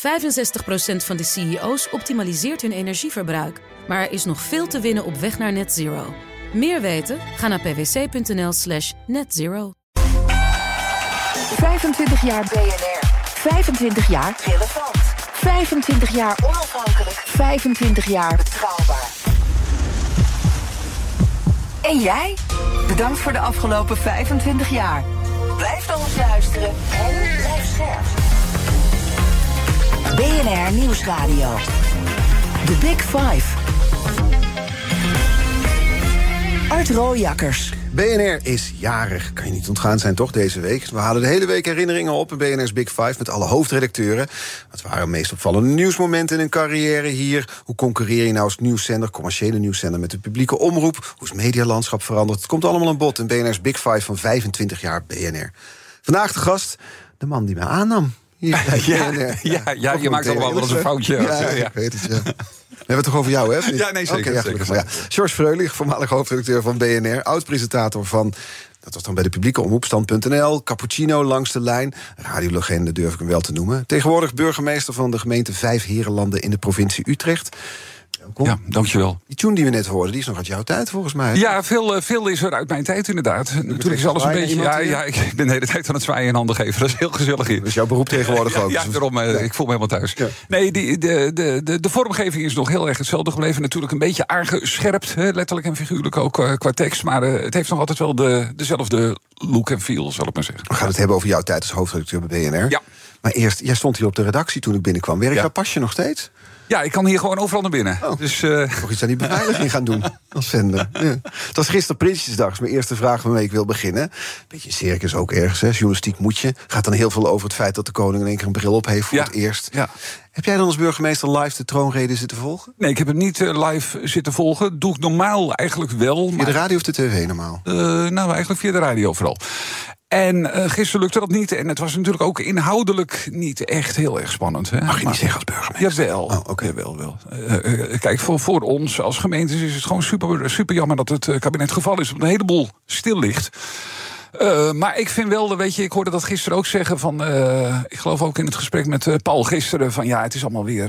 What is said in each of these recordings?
65% van de CEO's optimaliseert hun energieverbruik. Maar er is nog veel te winnen op weg naar net zero. Meer weten? Ga naar pwc.nl slash netzero. 25 jaar BNR. 25 jaar relevant. 25 jaar onafhankelijk. 25 jaar betrouwbaar. En jij? Bedankt voor de afgelopen 25 jaar. Blijf naar ons luisteren en blijf scherp. BNR Nieuwsradio. The Big Five. Art Rooijakkers. BNR is jarig. Kan je niet ontgaan zijn, toch, deze week? We halen de hele week herinneringen op in BNR's Big Five... met alle hoofdredacteuren. Wat waren de meest opvallende nieuwsmomenten in hun carrière hier? Hoe concurreer je nou als nieuwszender, commerciële nieuwszender... met de publieke omroep? Hoe is het medialandschap veranderd? Het komt allemaal aan bod in BNR's Big Five van 25 jaar BNR. Vandaag de gast, de man die mij aannam. Hier Ja, ja, ja, je maakt allemaal wel eens een foutje. Ja, ik weet het, ja. We hebben het toch over jou, hè? Ja, nee, zeker, ja, zeker. George Freulich, voormalig hoofdredacteur van BNR... oud-presentator van, dat was dan bij de publieke omroep... Stand.nl, Cappuccino langs de lijn... radiolegende durf ik hem wel te noemen. Tegenwoordig burgemeester van de gemeente Vijf Herenlanden... in de provincie Utrecht. Ja, dankjewel. Die tune die we net hoorden, die is nog uit jouw tijd volgens mij. Ja, veel, eh, veel is er uit mijn tijd inderdaad. Natuurlijk is alles een beetje... Ja, ja, ik ben de hele tijd aan het zwaaien en handen geven. Dat is heel gezellig hier. Dat is jouw beroep tegenwoordig ja, ook. Ja, dus- daarom, eh, ik voel me helemaal thuis. Ja. Nee, die, de, de, de, de vormgeving is nog heel erg hetzelfde gebleven. Natuurlijk een beetje aangescherpt, letterlijk en figuurlijk ook eh, qua tekst. Maar het heeft nog altijd wel de, dezelfde look en feel, zal ik maar zeggen. We gaan het hebben over jouw tijd als hoofdredacteur bij BNR. Ja. Maar eerst, jij stond hier op de redactie toen ik binnenkwam. Werk Ja. daar pas je nog steeds? Ja, ik kan hier gewoon overal naar binnen. Oh. Dus eh, nog iets aan die beveiliging gaan doen als zender. Ja. Het was gisteren Prinsjesdag, is mijn eerste vraag waarmee ik wil beginnen. Beetje circus ook ergens, hè. journalistiek moet je. Gaat dan heel veel over het feit dat de koning in één keer een bril op heeft voor Ja. het eerst. Ja. Heb jij dan als burgemeester live de troonrede zitten volgen? nee, ik heb het niet eh, live zitten volgen. Doe ik normaal eigenlijk wel. Via Maar de radio of de tv normaal? Eh, nou, eigenlijk via de radio vooral. En eh, gisteren lukte dat niet. En het was natuurlijk ook inhoudelijk niet echt heel erg spannend. Hè? Mag je Maar- niet zeggen als burgemeester? Jawel. Oh, oké. Jawel, wel. Eh, eh, kijk, voor, voor ons als gemeentes is het gewoon super, super jammer dat het kabinet gevallen is. Omdat een heleboel stil ligt. Eh, maar ik vind wel, weet je, ik hoorde dat gisteren ook zeggen van. eh, ik geloof ook in het gesprek met eh, Paul gisteren. van ja, het is allemaal weer.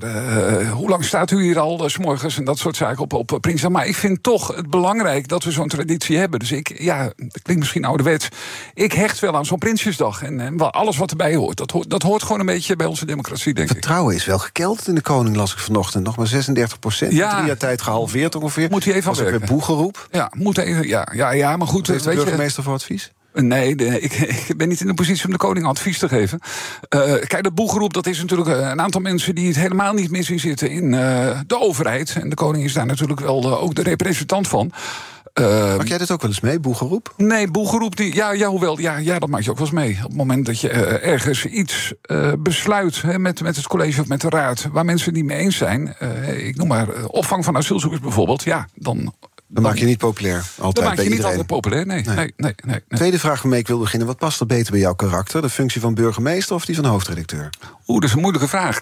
hoe lang staat u hier al, s morgens en dat soort zaken op, op Prinsdag. Maar ik vind toch het belangrijk dat we zo'n traditie hebben. Dus ik, ja, dat klinkt misschien ouderwets. Ik hecht wel aan zo'n Prinsjesdag. En, alles wat erbij hoort. Dat, hoort. dat hoort gewoon een beetje bij onze democratie, denk ik. Vertrouwen is wel gekelderd in de koning, las ik vanochtend. Nog maar 36 procent. Ja. Drie jaar tijd gehalveerd ongeveer. Moet hij even Was aan ook weer boegeroep. Ja, moet even, ja, ja, ja, maar goed, heeft de burgemeester voor advies? Nee, de- ik, ik ben niet in de positie om de koning advies te geven. Eh, kijk, dat boelgroep dat is natuurlijk eh, een aantal mensen die het helemaal niet meer zien zitten in eh, de overheid. En de koning is daar natuurlijk wel ook de representant van. Eh, Maak jij dat ook wel eens mee, boegeroep? Nee, boelgeroep, die, ja, ja, hoewel, ja, ja, dat maak je ook wel eens mee. Op het moment dat je ergens iets besluit hè, met, met het college of met de raad... waar mensen het niet mee eens zijn, ik noem maar opvang van asielzoekers bijvoorbeeld... ja, dan, Dan maak je niet populair. Altijd dan maak je niet altijd populair. Nee, nee, nee. nee, nee. Tweede vraag waarmee ik wil beginnen. Wat past er beter bij jouw karakter? De functie van burgemeester of die van hoofdredacteur? Oeh, dat is een moeilijke vraag.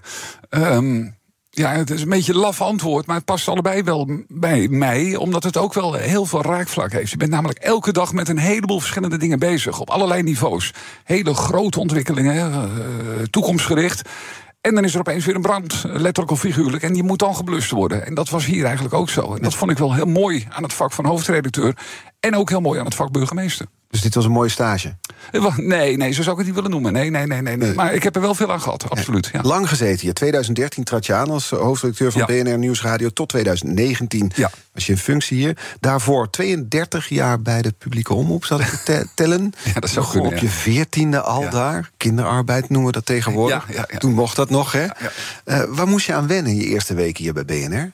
Ehm, ja, het is een beetje een laf antwoord, maar het past allebei wel bij mij, omdat het ook wel heel veel raakvlak heeft. Je bent namelijk elke dag met een heleboel verschillende dingen bezig, op allerlei niveaus. Hele grote ontwikkelingen, eh, toekomstgericht. En dan is er opeens weer een brand, letterlijk of figuurlijk. En die moet dan geblust worden. En dat was hier eigenlijk ook zo. En dat vond ik wel heel mooi aan het vak van hoofdredacteur. En ook heel mooi aan het vak burgemeester. Dus dit was een mooie stage. Eh, Nee, nee, zo zou ik het niet willen noemen. Nee, nee, nee, nee. Maar ik heb er wel veel aan gehad, absoluut. Ja. Lang gezeten hier. 2013 trad je aan als eh, hoofdredacteur van Ja. BNR Nieuwsradio. Tot 2019 Ja. was je in functie hier. Daarvoor 32 jaar bij de publieke omroep, zat ik te te- tellen. Ja, dat zou Begon kunnen, op je veertiende al daar. Kinderarbeid noemen we dat tegenwoordig. Ja, ja, ja. Toen mocht dat nog, hè? Eh, waar moest je aan wennen in je eerste weken hier bij BNR?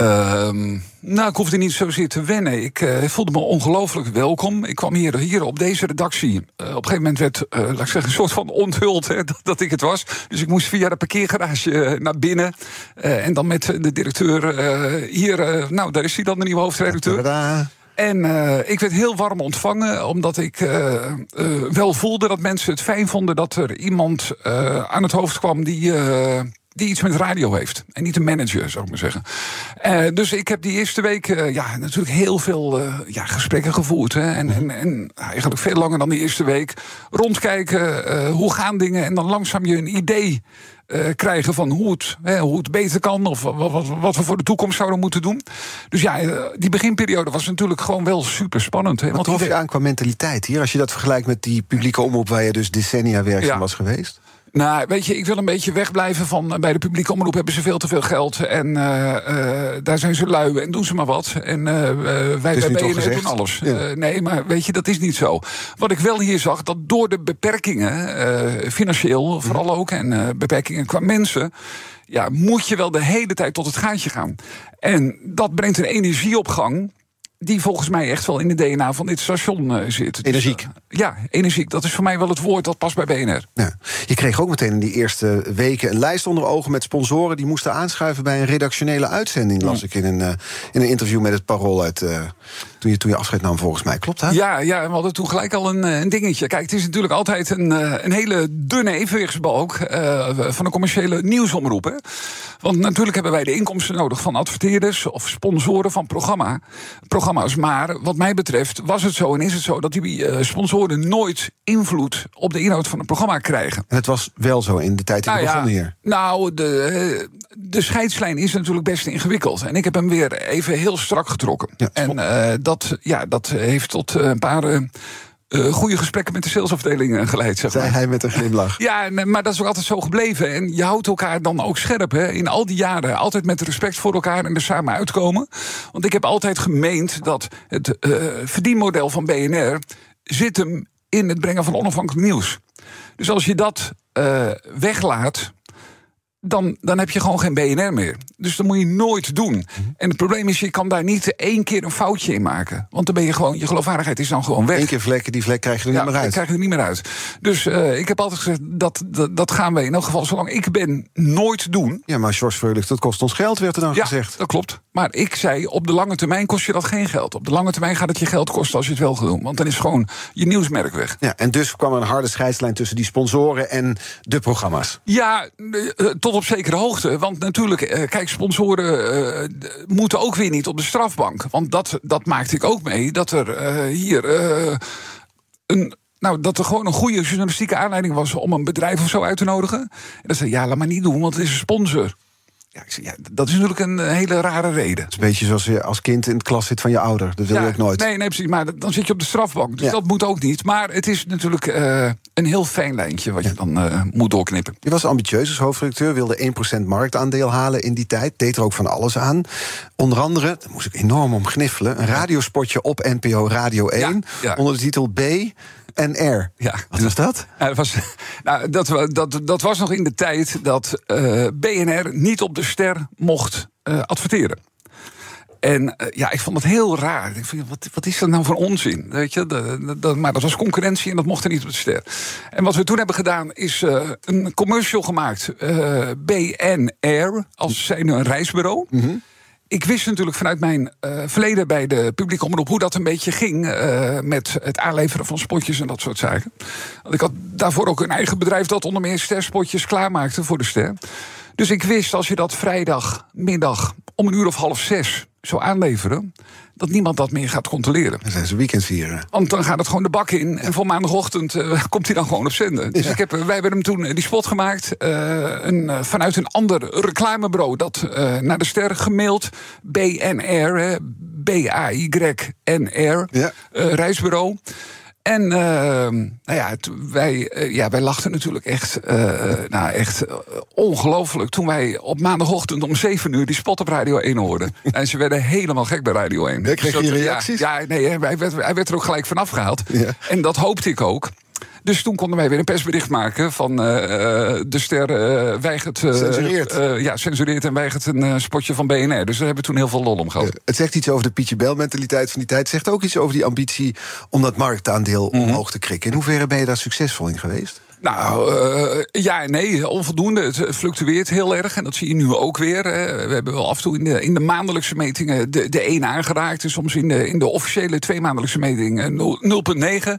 Ehm, nou, ik hoefde niet zozeer te wennen. Ik eh, voelde me ongelooflijk welkom. Ik kwam hier, hier op deze redactie. Eh, op een gegeven moment werd, eh, laat ik zeggen, een soort van onthuld hè, dat, dat ik het was. Dus ik moest via de parkeergarage naar binnen. En dan met de directeur hier. nou, daar is hij dan, de nieuwe hoofdredacteur. Tadaa. En ik werd heel warm ontvangen, omdat ik wel voelde dat mensen het fijn vonden dat er iemand aan het hoofd kwam die. Eh, die iets met radio heeft. En niet een manager, zou ik maar zeggen. Uh, dus ik heb die eerste week uh, ja, natuurlijk heel veel uh, ja, gesprekken gevoerd. Hè. En, en, en, eigenlijk veel langer dan die eerste week. Rondkijken, hoe gaan dingen. En dan langzaam je een idee krijgen van hoe het, hè, hoe het beter kan. Of wat, wat, wat, we voor de toekomst zouden moeten doen. Dus ja, die beginperiode was natuurlijk gewoon wel super spannend. Wat trof je aan qua mentaliteit hier? Als je dat vergelijkt met die publieke omroep waar je dus decennia werkzaam ja. was geweest? Nou, weet je, ik wil een beetje wegblijven van... bij de publieke omroep hebben ze veel te veel geld... en uh, uh, daar zijn ze lui en doen ze maar wat. En uh, wij bij BNR doen alles. Ja. nee, maar weet je, dat is niet zo. Wat ik wel hier zag, dat door de beperkingen... financieel vooral ook, en beperkingen qua mensen... ja, moet je wel de hele tijd tot het gaatje gaan. En dat brengt een energieopgang die volgens mij echt wel in het DNA van dit station uh, zit. Dus, energiek. Dus, uh, ja, energiek. Dat is voor mij wel het woord dat past bij BNR. Ja. Je kreeg ook meteen in die eerste weken een lijst onder ogen met sponsoren die moesten aanschuiven bij een redactionele uitzending. Las ik in een, uh, in een interview met het Parool uit toen je, toen je afscheid nam, volgens mij. Klopt dat? Ja, ja, we hadden toen gelijk al een, een dingetje. Kijk, het is natuurlijk altijd een, een hele dunne evenwichtsbalk van de commerciële nieuwsomroep. Hè? Want natuurlijk hebben wij de inkomsten nodig van adverteerders of sponsoren van programma, programma's. Maar wat mij betreft was het zo en is het zo dat die uh, sponsoren nooit invloed op de inhoud van het programma krijgen. En het was wel zo in de tijd die nou, we begonnen hier. Nou, de, de scheidslijn is natuurlijk best ingewikkeld. En ik heb hem weer even heel strak getrokken. Ja, en uh, dat, ja, dat heeft tot een paar. Uh, uh, goede gesprekken met de salesafdeling geleid. Zeg maar. Zei hij met een glimlach. Ja, maar dat is ook altijd zo gebleven. En je houdt elkaar dan ook scherp hè, in al die jaren. Altijd met respect voor elkaar en er samen uitkomen. Want ik heb altijd gemeend dat het uh, verdienmodel van BNR zit hem in het brengen van onafhankelijk nieuws. Dus als je dat uh, weglaat, dan, dan heb je gewoon geen BNR meer. Dus dat moet je nooit doen. Mhm. En het probleem is, je kan daar niet één keer een foutje in maken. Want dan ben je gewoon, je geloofwaardigheid is dan gewoon weg. Eén keer vlekken, die vlek krijg je er niet meer uit. krijg je er niet meer uit. Dus uh, ik heb altijd gezegd, dat, dat, dat, gaan we in elk geval, zolang ik ben, nooit doen. Ja, maar George Freulich, dat kost ons geld, werd er dan ja, gezegd. dat klopt. Maar ik zei, op de lange termijn kost je dat geen geld. Op de lange termijn gaat het je geld kosten als je het wel gaat doen. Want dan is gewoon je nieuwsmerk weg. Ja, en dus kwam er een harde scheidslijn tussen die sponsoren en de programma's. Ja, uh, tot op zekere hoogte. Want natuurlijk, uh, kijk, sponsoren uh, moeten ook weer niet op de strafbank. Want dat, dat maakte ik ook mee. Dat er hier een nou, dat er gewoon een goede journalistieke aanleiding was om een bedrijf of zo uit te nodigen. En dan zei ja, laat maar niet doen, want het is een sponsor. Ja, ik zeg, ja, dat is natuurlijk een hele rare reden. Het is een beetje zoals je als kind in het klas zit van je ouder. Dat wil ja, je ook nooit. Nee, nee, precies. Maar dan zit je op de strafbank. Dus ja. dat moet ook niet. Maar het is natuurlijk uh, een heel fijn lijntje wat je dan uh, moet doorknippen. Je was ambitieus als hoofdredacteur. Wilde 1% marktaandeel halen in die tijd. Deed er ook van alles aan. Onder andere, daar moest ik enorm om gniffelen... een radiospotje op NPO Radio 1. Onder de titel B... NR. Ja. Wat was dat? Ja, dat, was, nou, dat, dat, dat was nog in de tijd dat uh, BNR niet op de ster mocht uh, adverteren. En uh, ja, ik vond het heel raar. Ik vind, wat, wat is dat nou voor onzin? Weet je? De, de, maar dat was concurrentie en dat mocht er niet op de ster. En wat we toen hebben gedaan is een commercial gemaakt. BNR, als zijn een reisbureau. Mm -hmm ik wist natuurlijk vanuit mijn uh, verleden bij de publieke omroep hoe dat een beetje ging uh, met het aanleveren van spotjes en dat soort zaken. Want ik had daarvoor ook een eigen bedrijf dat onder meer sterspotjes klaarmaakte voor de ster. Dus ik wist als je dat vrijdagmiddag om een uur of half zes zou aanleveren, dat niemand dat meer gaat controleren. Dan zijn ze weekends vieren. Want dan gaat het gewoon de bak in. En voor maandagochtend uh, komt hij dan gewoon op zenden. Dus ik heb, wij hebben hem toen die spot gemaakt. Uh, een, vanuit een ander reclamebureau. Dat uh, naar de ster gemaild. BNR, B-A-Y-N-R. Ja. reisbureau. En uh, nou ja, wij, uh, ja, wij lachten natuurlijk echt, uh, nou echt ongelooflijk toen wij op maandagochtend om 7 uur die spot op Radio 1 hoorden. en ze werden helemaal gek bij Radio 1. Ja, kreeg je reacties? Ja, ja nee, hij werd, hij werd er ook gelijk vanaf gehaald. Ja. En dat hoopte ik ook. Dus toen konden wij weer een persbericht maken van uh, de ster uh, weigert. Censureert. ja, censureert en weigert een spotje van BNR. Dus daar hebben we toen heel veel lol om gehad. het zegt iets over de Pietje Bel mentaliteit van die tijd. Het zegt ook iets over die ambitie om dat marktaandeel -hmm. omhoog te krikken. In hoeverre ben je daar succesvol in geweest? Nou, uh, ja en nee, onvoldoende. Het fluctueert heel erg en dat zie je nu ook weer. We hebben wel af en toe in de, maandelijkse metingen de, de 1 aangeraakt. En soms in de, in de officiële twee maandelijkse meting 0,9.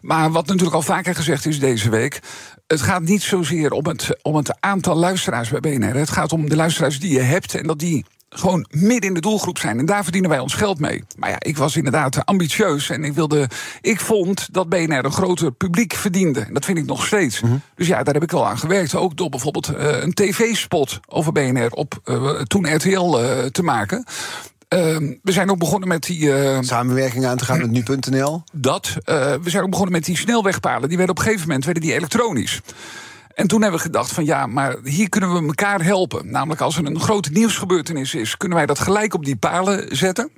Maar wat natuurlijk al vaker gezegd is deze week... het gaat niet zozeer om het, om het aantal luisteraars bij BNR. Het gaat om de luisteraars die je hebt en dat die gewoon midden in de doelgroep zijn. En daar verdienen wij ons geld mee. Maar ja, ik was inderdaad ambitieus en ik wilde. Ik vond dat BNR een groter publiek verdiende. En dat vind ik nog steeds. Mhm. Dus ja, daar heb ik wel aan gewerkt. Ook door bijvoorbeeld uh, een tv-spot over BNR op uh, toen RTL uh, te maken. Ehm, we zijn ook begonnen met die. Samenwerking aan te gaan met nu.nl? Dat. we zijn ook begonnen met die snelwegpalen. Die werden op een gegeven moment werden die elektronisch. En toen hebben we gedacht van ja, maar hier kunnen we elkaar helpen. Namelijk als er een grote nieuwsgebeurtenis is, kunnen wij dat gelijk op die palen zetten.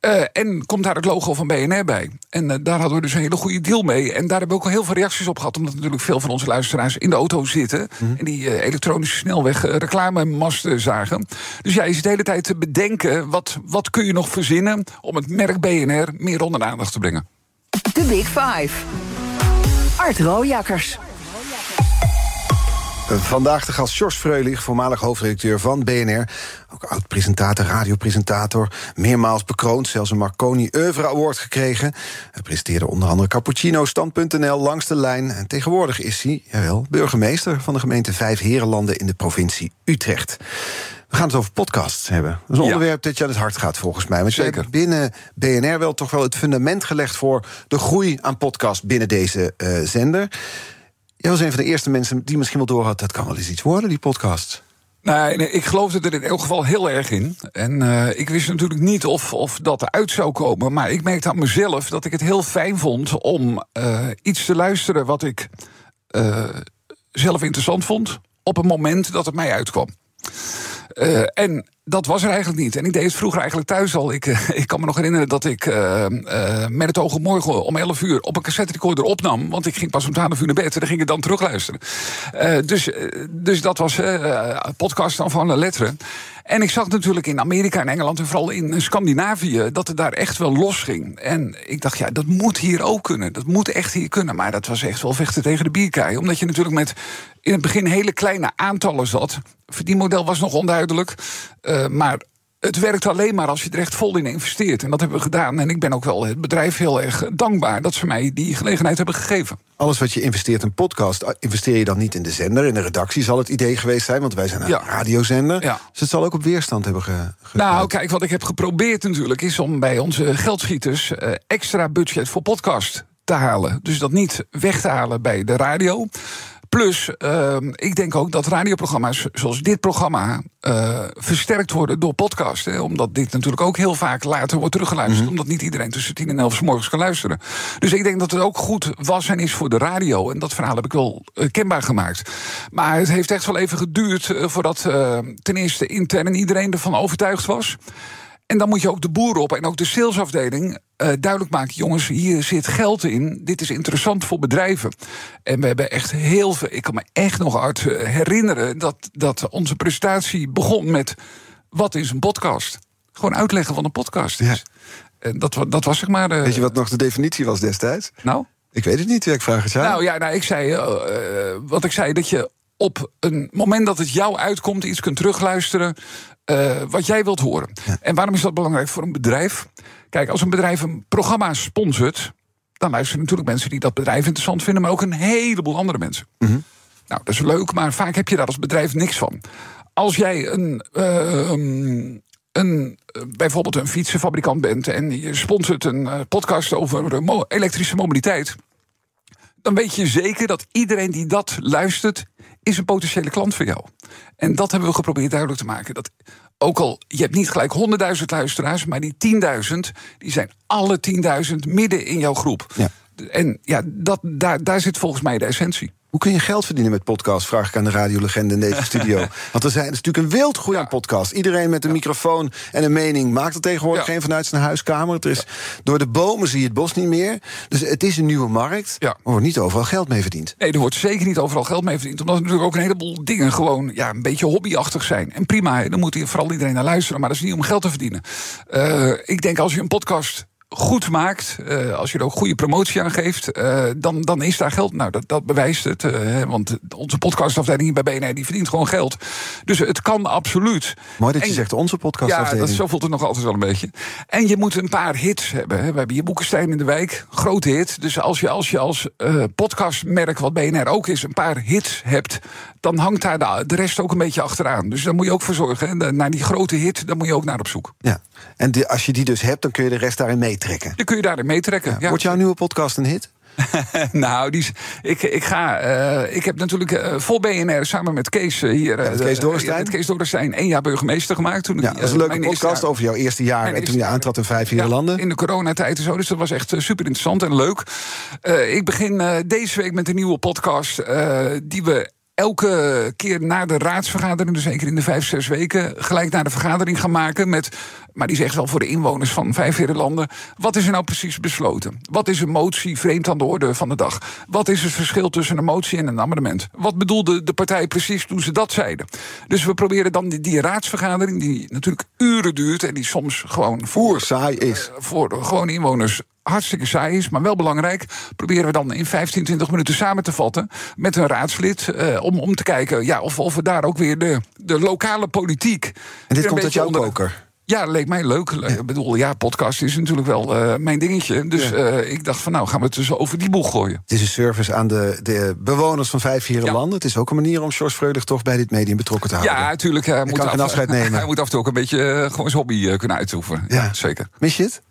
Uh, en komt daar het logo van BNR bij. En uh, daar hadden we dus een hele goede deal mee. En daar hebben we ook al heel veel reacties op gehad. Omdat natuurlijk veel van onze luisteraars in de auto zitten. Mm En die uh, elektronische snelweg reclamemasten zagen. Dus ja, je zit de hele tijd te bedenken. Wat, wat kun je nog verzinnen om het merk BNR meer onder de aandacht te brengen? De Big Five. Art Rooijakkers. Vandaag de gast Jos Freulich, voormalig hoofdredacteur van BNR. Ook oud-presentator, radiopresentator. Meermaals bekroond, zelfs een Marconi Oeuvre Award gekregen. Hij presenteerde onder andere Cappuccino, Stand.nl, Langs de Lijn. En tegenwoordig is hij, jawel, burgemeester van de gemeente Vijf Herenlanden in de provincie Utrecht. We gaan het over podcasts hebben. Dat is een onderwerp dat je aan het hart gaat, volgens mij. Want Zeker. binnen BNR wel toch wel het fundament gelegd voor de groei aan podcast binnen deze uh, zender. Jij was een van de eerste mensen die misschien wel door had... dat kan wel eens iets worden, die podcast. Nee, ik geloofde er in elk geval heel erg in. En uh, ik wist natuurlijk niet of, of dat eruit zou komen. Maar ik merkte aan mezelf dat ik het heel fijn vond om uh, iets te luisteren wat ik uh, zelf interessant vond. op het moment dat het mij uitkwam. Uh, en dat was er eigenlijk niet. En ik deed het vroeger eigenlijk thuis al. Ik, uh, ik kan me nog herinneren dat ik uh, met het oog morgen om 11 uur op een cassette recorder opnam. Want ik ging pas om 12 uur naar bed en dan ging ik dan terugluisteren. dus, dus dat was podcast dan van letteren. En ik zag natuurlijk in Amerika en Engeland en vooral in Scandinavië dat het daar echt wel los ging. En ik dacht, ja, dat moet hier ook kunnen. Dat moet echt hier kunnen. Maar dat was echt wel vechten tegen de bierkaai. Omdat je natuurlijk met in het begin hele kleine aantallen zat. Verdienmodel was nog onduidelijk. Uh, maar het werkt alleen maar als je er echt vol in investeert. En dat hebben we gedaan. En ik ben ook wel het bedrijf heel erg dankbaar dat ze mij die gelegenheid hebben gegeven. Alles wat je investeert in podcast, investeer je dan niet in de zender. In de redactie zal het idee geweest zijn, want wij zijn een ja. radiozender. Ja. Dus het zal ook op weerstand hebben ge. nou, kijk, wat ik heb geprobeerd natuurlijk is om bij onze geldschieters uh, extra budget voor podcast te halen. Dus dat niet weg te halen bij de radio. Plus, uh, ik denk ook dat radioprogramma's zoals dit programma uh, versterkt worden door podcast. Hè, omdat dit natuurlijk ook heel vaak later wordt teruggeluisterd. Mm -hmm. Omdat niet iedereen tussen 10 en 11 s morgens kan luisteren. Dus ik denk dat het ook goed was en is voor de radio. En dat verhaal heb ik wel uh, kenbaar gemaakt. Maar het heeft echt wel even geduurd uh, voordat ten eerste intern iedereen ervan overtuigd was. En dan moet je ook de boeren op en ook de salesafdeling uh, duidelijk maken: jongens, hier zit geld in. Dit is interessant voor bedrijven. En we hebben echt heel veel. Ik kan me echt nog hard herinneren dat, dat onze presentatie begon met: wat is een podcast? Gewoon uitleggen wat een podcast is. Ja. En dat, dat was zeg maar. Uh, Weet je wat nog de definitie was destijds? Nou? Ik weet het niet, ik vraag het jou. Nou ja, nou, ik zei, uh, wat ik zei, dat je op een moment dat het jou uitkomt iets kunt terugluisteren. Uh, wat jij wilt horen. Ja. En waarom is dat belangrijk voor een bedrijf? Kijk, als een bedrijf een programma sponsort, dan luisteren natuurlijk mensen die dat bedrijf interessant vinden, maar ook een heleboel andere mensen. Mm -hmm. Nou, dat is leuk, maar vaak heb je daar als bedrijf niks van. Als jij een, uh, een, bijvoorbeeld een fietsenfabrikant bent en je sponsort een podcast over mo elektrische mobiliteit, dan weet je zeker dat iedereen die dat luistert, is een potentiële klant voor jou. En dat hebben we geprobeerd duidelijk te maken. Dat ook al, je hebt niet gelijk 100.000 luisteraars, maar die 10.000, die zijn alle 10.000 midden in jouw groep. Ja. En ja, dat, daar, daar zit volgens mij de essentie. Hoe kun je geld verdienen met podcasts? Vraag ik aan de radiolegende in deze studio. Want er zijn, is natuurlijk een wildgroei aan podcasts. Iedereen met een ja. microfoon en een mening maakt er tegenwoordig ja. geen vanuit zijn huiskamer. Het is, Door de bomen zie je het bos niet meer. Dus het is een nieuwe markt. Er wordt niet overal geld mee verdiend. Nee, er wordt zeker niet overal geld mee verdiend. Omdat er natuurlijk ook een heleboel dingen gewoon ja, een beetje hobbyachtig zijn. En prima, dan moet hier vooral iedereen naar luisteren. Maar dat is niet om geld te verdienen. Uh, ik denk als je een podcast goed maakt, eh, als je er ook goede promotie aan geeft, eh, dan, dan is daar geld. Nou, dat, dat bewijst het. eh, want onze podcastafdeling bij BNR die verdient gewoon geld. Dus het kan absoluut. Mooi dat je En- zegt onze podcast. Ja, dat, zo voelt het nog altijd wel een beetje. En je moet een paar hits hebben. Hè. We hebben hier Boekenstein in de Wijk, grote hit. Dus als je als, je als podcastmerk, wat BNR ook is, een paar hits hebt... dan hangt daar de, de rest ook een beetje achteraan. Dus daar moet je ook voor zorgen. Hè. Naar die grote hit, daar moet je ook naar op zoek. Ja. En als je die dus hebt, dan kun je de rest daarin meetrekken. Dan kun je daarin meetrekken. Ja. Wordt jouw nieuwe podcast een hit? nou, die, is- ik, ik, ga, eh, ik heb natuurlijk eh, vol BNR samen met Kees eh, hier... met Kees Dorrestein? met Kees Dorrestein één jaar burgemeester gemaakt. Toen Ja, dat is een leuke podcast jaar- over jouw eerste jaar. En toen je jaar. aantrad in vijf vierde Ja, landen. In de coronatijd en zo. Dus dat was echt super interessant en leuk. Ik begin deze week met een nieuwe podcast. die we elke keer na de raadsvergadering, dus keer in de vijf, zes weken, gelijk naar de vergadering gaan maken. Met, maar die zegt wel voor de inwoners van vijf landen. Wat is er nou precies besloten? Wat is een motie vreemd aan de orde van de dag? Wat is het verschil tussen een motie en een amendement? Wat bedoelde de partij precies toen ze dat zeiden? Dus we proberen dan die, die raadsvergadering, die natuurlijk uren duurt en die soms gewoon Voer saai is. voor de gewone inwoners hartstikke saai is, maar wel belangrijk. Proberen we dan in 15, 20 minuten samen te vatten met een raadslid. eh, om, om te kijken ja, of, of we daar ook weer de, de lokale politiek. En dit komt uit jouw onder- koker. Ja, leek mij leuk. Ik bedoel, ja, podcast is natuurlijk wel eh, mijn dingetje. Dus Ja. eh, ik dacht van nou, gaan we het dus over die boeg gooien. Het is een service aan de, de bewoners van vijf vierde Ja. landen. Het is ook een manier om George Freudig toch bij dit medium betrokken te houden. Ja, natuurlijk. Hij moet, kan geen af, afscheid nemen. hij moet af en toe ook een beetje gewoon zijn hobby kunnen uitoefenen. Ja. Ja. zeker. Mis je het?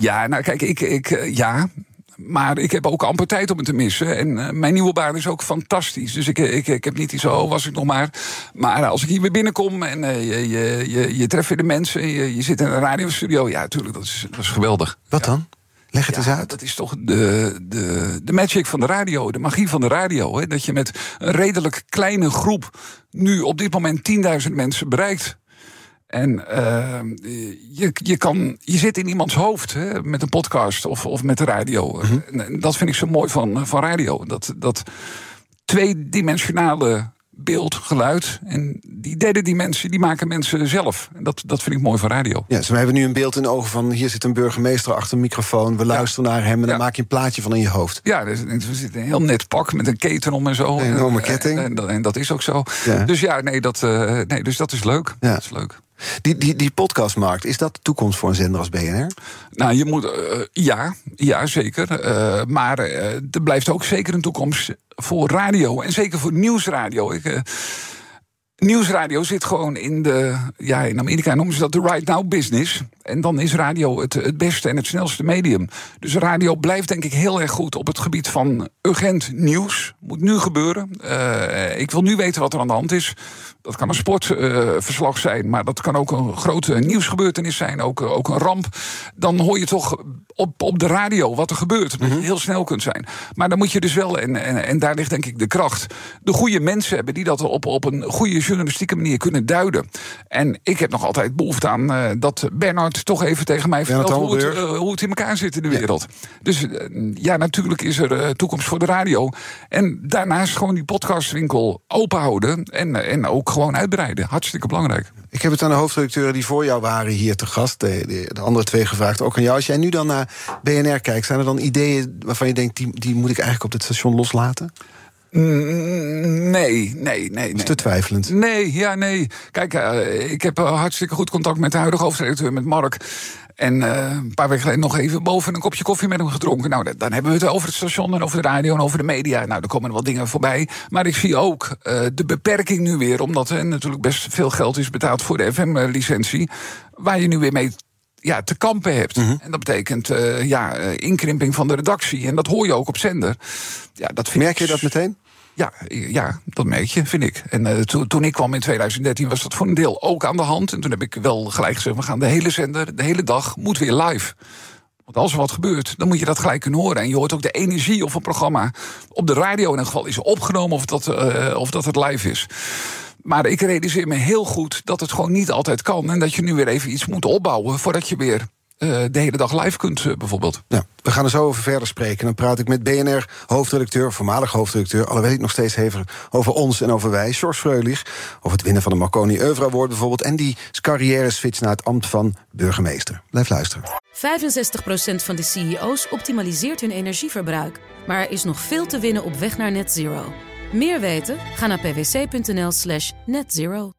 Ja, nou kijk, ik, ik eh, ja. Maar ik heb ook amper tijd om het te missen. En eh, mijn nieuwe baan is ook fantastisch. Dus ik, ik, ik heb niet iets, oh, was ik nog maar. Maar als ik hier weer binnenkom en eh, je, je, je, je treft weer de mensen... en je, je zit in een radiostudio, ja, natuurlijk, dat is, dat is geweldig. Wat Ja. dan? Leg het eens uit. dat is toch de, de, de magic van de radio, de magie van de radio. Hè? Dat je met een redelijk kleine groep nu op dit moment 10.000 mensen bereikt. En eh, je, je, kan, je zit in iemands hoofd hè, met een podcast of, of met de radio. En, en dat vind ik zo mooi van, van radio. Dat, dat tweedimensionale beeld, geluid. En die derde dimensie, die maken mensen zelf. En dat, dat vind ik mooi van radio. Ja, dus we hebben nu een beeld in ogen van... hier zit een burgemeester achter een microfoon. We luisteren naar hem en dan maak je een plaatje van in je hoofd. Ja, dus, we zitten een heel net pak met een keten om en zo. Een enorme En, ketting. En, en, dat- en dat is ook zo. Ja. Dus ja, nee, dat, eh, nee, dus dat is leuk. Ja. Dat is leuk. Die, die, die podcastmarkt, is dat de toekomst voor een zender als BNR? Nou, je moet. eh, ja, ja, zeker. Eh, maar eh, er blijft ook zeker een toekomst voor radio. En zeker voor nieuwsradio. Ik. Nieuwsradio zit gewoon in de. Ja, in Amerika noemen ze dat de right now business. En dan is radio het, het beste en het snelste medium. Dus radio blijft denk ik heel erg goed op het gebied van urgent nieuws. Moet nu gebeuren. Eh, ik wil nu weten wat er aan de hand is. Dat kan een sportverslag zijn, maar dat kan ook een grote nieuwsgebeurtenis zijn. Ook, ook een ramp. Dan hoor je toch op, op de radio wat er gebeurt. Dat je heel snel kunt zijn. Maar dan moet je dus wel, en, en, en daar ligt denk ik de kracht. De goede mensen hebben die dat op, op een goede journalistieke manier kunnen duiden. En ik heb nog altijd behoefte aan eh, dat Bernard toch even tegen mij vertelt hoe het, eh, hoe het in elkaar zit in de wereld. Dus eh, ja, natuurlijk is er toekomst voor de radio. En daarnaast gewoon die podcastwinkel open houden. En, en ook gewoon uitbreiden. Hartstikke belangrijk. Ik heb het aan de hoofdredacteuren die voor jou waren hier te gast... de, de, de andere twee gevraagd, ook aan jou. Als jij nu dan naar BNR kijkt, zijn er dan ideeën waarvan je denkt... die, die moet ik eigenlijk op dit station loslaten? Nee, nee, nee. Is te twijfelend? Nee, ja, nee. Kijk, eh, ik heb eh, hartstikke goed contact met de huidige hoofdredacteur, met Mark. En eh, een paar weken geleden nog even boven een kopje koffie met hem gedronken. Nou, dan- hebben we het over het station en over de radio en over de media. Nou, er komen wat dingen voorbij. Maar ik zie ook de beperking nu weer, omdat er natuurlijk best veel geld is betaald voor de FM-licentie. Waar je nu weer mee ja, te kampen hebt. En dat betekent eh, ja, eh, inkrimping van de redactie. En dat hoor je ook op zender. Ja, dat vind Merk je dat meteen? ja, ja, dat merk je, vind ik. En eh, toen, toen ik kwam in 2013 was dat voor een deel ook aan de hand. En toen heb ik wel gelijk gezegd, we gaan de hele zender, de hele dag, moet weer live. Want als er wat gebeurt, dan moet je dat gelijk kunnen horen. En je hoort ook de energie of een programma op de radio in ieder geval is opgenomen... of dat, of dat het live is. Maar ik realiseer me heel goed dat het gewoon niet altijd kan. En dat je nu weer even iets moet opbouwen voordat je weer eh, de hele dag live kunt, eh, bijvoorbeeld. Ja, we gaan er zo over verder spreken. Dan praat ik met BNR-hoofdredacteur, voormalig hoofdredacteur... alhoewel ik nog steeds even over ons en over wij, George Freulich... over het winnen van de Marconi Oeuvre Award bijvoorbeeld... en die carrière-switch naar het ambt van burgemeester. Blijf luisteren. 65% van de CEO's optimaliseert hun energieverbruik. Maar er is nog veel te winnen op weg naar net zero. Meer weten? Ga naar pwc.nl slash netzero.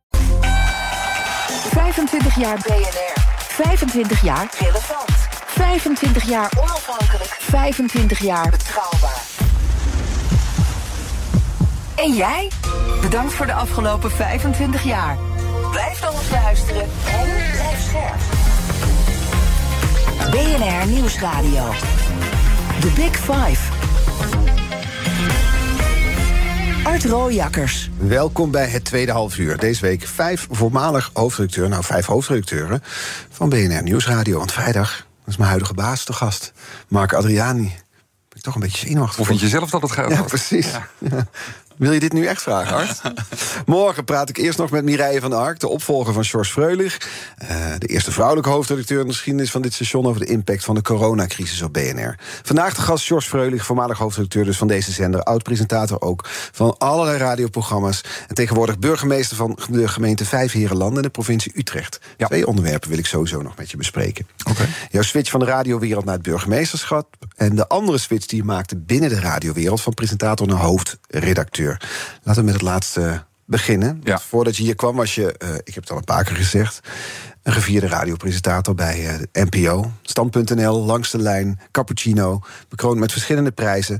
25 jaar BNR. 25 jaar relevant. 25 jaar onafhankelijk. 25 jaar betrouwbaar. En jij? Bedankt voor de afgelopen 25 jaar. Blijf naar ons luisteren en blijf scherp. BNR Nieuwsradio. The Big Five. Art Rooijakkers. Welkom bij het tweede half uur. Deze week vijf voormalig hoofdredacteuren, nou vijf hoofdredacteuren van BNR Nieuwsradio. Want vrijdag dat is mijn huidige baas te gast, Mark Adriani. Ben ik toch een beetje zenuwachtig. Hoe vind je zelf dat het gaat? Ja, precies. Ja. Wil je dit nu echt vragen, Art? Morgen praat ik eerst nog met Mireille van Ark, de opvolger van George Freulich. Uh, de eerste vrouwelijke hoofdredacteur in de geschiedenis van dit station over de impact van de coronacrisis op BNR. Vandaag de gast George Freulich, voormalig hoofdredacteur dus van deze zender, oud-presentator ook van allerlei radioprogramma's. En tegenwoordig burgemeester van de gemeente Vijfherenlanden in de provincie Utrecht. Ja. Twee onderwerpen wil ik sowieso nog met je bespreken. Okay. Jouw switch van de radiowereld naar het burgemeesterschap. En de andere switch die je maakte binnen de radiowereld van presentator naar hoofdredacteur. Laten we met het laatste beginnen. Ja. Voordat je hier kwam was je, uh, ik heb het al een paar keer gezegd... een gevierde radiopresentator bij uh, NPO. Stand.nl, Langs de Lijn, Cappuccino... bekroond met verschillende prijzen.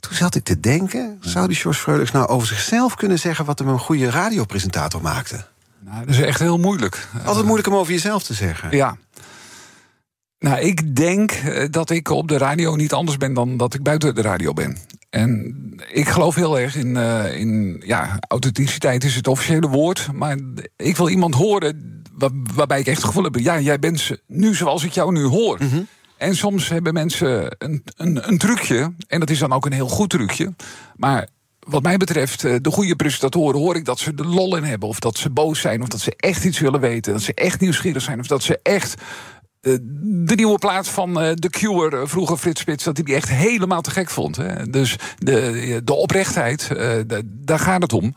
Toen zat ik te denken, zou die George Freulichs nou over zichzelf kunnen zeggen... wat hem een goede radiopresentator maakte? Nou, dat is echt heel moeilijk. Altijd moeilijk om over jezelf te zeggen. Ja. Nou, ik denk dat ik op de radio niet anders ben dan dat ik buiten de radio ben. En ik geloof heel erg in, uh, in ja, authenticiteit is het officiële woord. Maar ik wil iemand horen waar, waarbij ik echt het gevoel heb... ja, jij bent nu zoals ik jou nu hoor. Mhm. Mm -hmm. En soms hebben mensen een, een, een trucje. En dat is dan ook een heel goed trucje. Maar wat mij betreft, de goede presentatoren hoor ik dat ze de lol in hebben. Of dat ze boos zijn. Of dat ze echt iets willen weten. Dat ze echt nieuwsgierig zijn. Of dat ze echt de nieuwe plaat van The Cure, vroeger Frits Spits, dat hij die echt helemaal te gek vond. Hè. Dus de, de oprechtheid, daar gaat het om.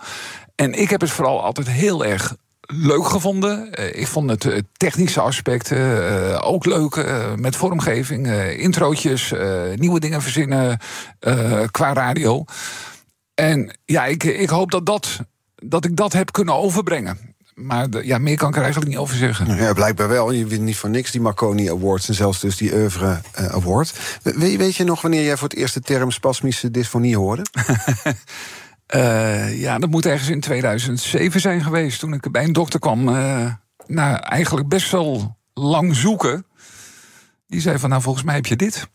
En ik heb het vooral altijd heel erg leuk gevonden. Ik vond het technische aspecten ook leuk. Met vormgeving, introotjes, nieuwe dingen verzinnen qua radio. En ja, ik, ik hoop dat, dat, dat ik dat heb kunnen overbrengen maar de, ja, meer kan ik er eigenlijk niet over zeggen. Ja, blijkbaar wel. Je wint niet voor niks die Marconi Awards en zelfs dus die Oeuvre uh, Award. We, weet je nog wanneer jij voor het eerst de term spasmische dysfonie hoorde? uh, ja, dat moet ergens in 2007 zijn geweest. Toen ik bij een dokter kwam. Uh, nou, eigenlijk best wel lang zoeken. Die zei van, nou, volgens mij heb je dit.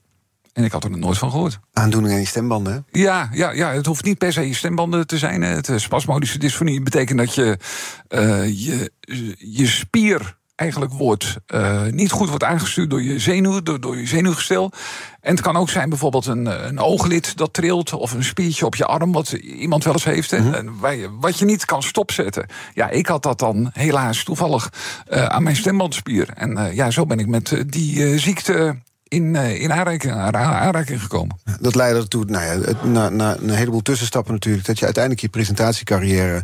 En ik had er nog nooit van gehoord. Aandoening aan je stembanden? Ja, ja, ja, het hoeft niet per se je stembanden te zijn. Het spasmodische dysfonie betekent dat je uh, je, je spier eigenlijk wordt uh, niet goed wordt aangestuurd door je zenuw, door, door je zenuwgestel. En het kan ook zijn bijvoorbeeld een, een ooglid dat trilt... of een spiertje op je arm, wat iemand wel eens heeft... Mm -hmm. waar je, wat je niet kan stopzetten. Ja, ik had dat dan helaas toevallig uh, aan mijn stembandspier. En uh, ja, zo ben ik met die ziekte in, uh, in aanraking, aanraking, gekomen. Dat leidde ertoe, nou ja, het, na, na, een heleboel tussenstappen natuurlijk... dat je uiteindelijk je presentatiecarrière...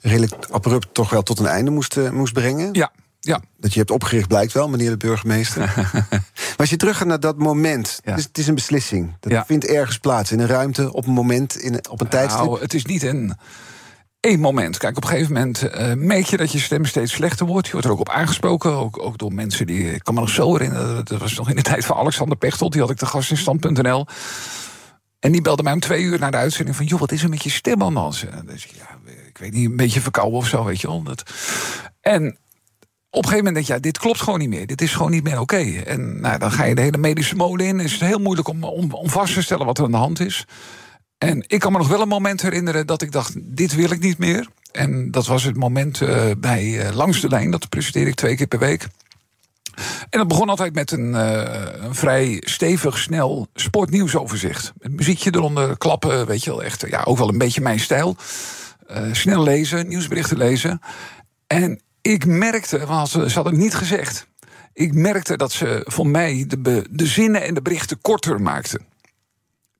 redelijk abrupt toch wel tot een einde moest, uh, moest brengen. Ja, ja. Dat je hebt opgericht blijkt wel, meneer de burgemeester. maar als je terug gaat naar dat moment, ja. het, is, het is een beslissing. Dat ja. vindt ergens plaats, in een ruimte, op een moment, in, op een tijdstip. Nou, het is niet een één moment. Kijk, op een gegeven moment uh, merk je dat je stem steeds slechter wordt. Je wordt er ook op aangesproken, ook, ook door mensen die... Ik kan me nog zo herinneren, dat was nog in de tijd van Alexander Pechtel... die had ik de gast in stand.nl. En die belde mij om twee uur naar de uitzending van... joh, wat is er met je stem de Dus ja, ik weet niet, een beetje verkouden of zo, weet je wel. Dat... En op een gegeven moment denk je, ja, dit klopt gewoon niet meer. Dit is gewoon niet meer oké. En nou, dan ga je de hele medische molen in. Is het heel moeilijk om, om vast te stellen wat er aan de hand is. En ik kan me nog wel een moment herinneren dat ik dacht, dit wil ik niet meer. En dat was het moment uh, bij uh, Langs de Lijn. Dat presenteer ik twee keer per week. En dat begon altijd met een, uh, een vrij stevig, snel sportnieuwsoverzicht. Met muziekje eronder, klappen, weet je wel, echt. Ja, ook wel een beetje mijn stijl. snel lezen, nieuwsberichten lezen. En ik merkte, want ze hadden het niet gezegd. ik merkte dat ze voor mij de, de zinnen en de berichten korter maakten.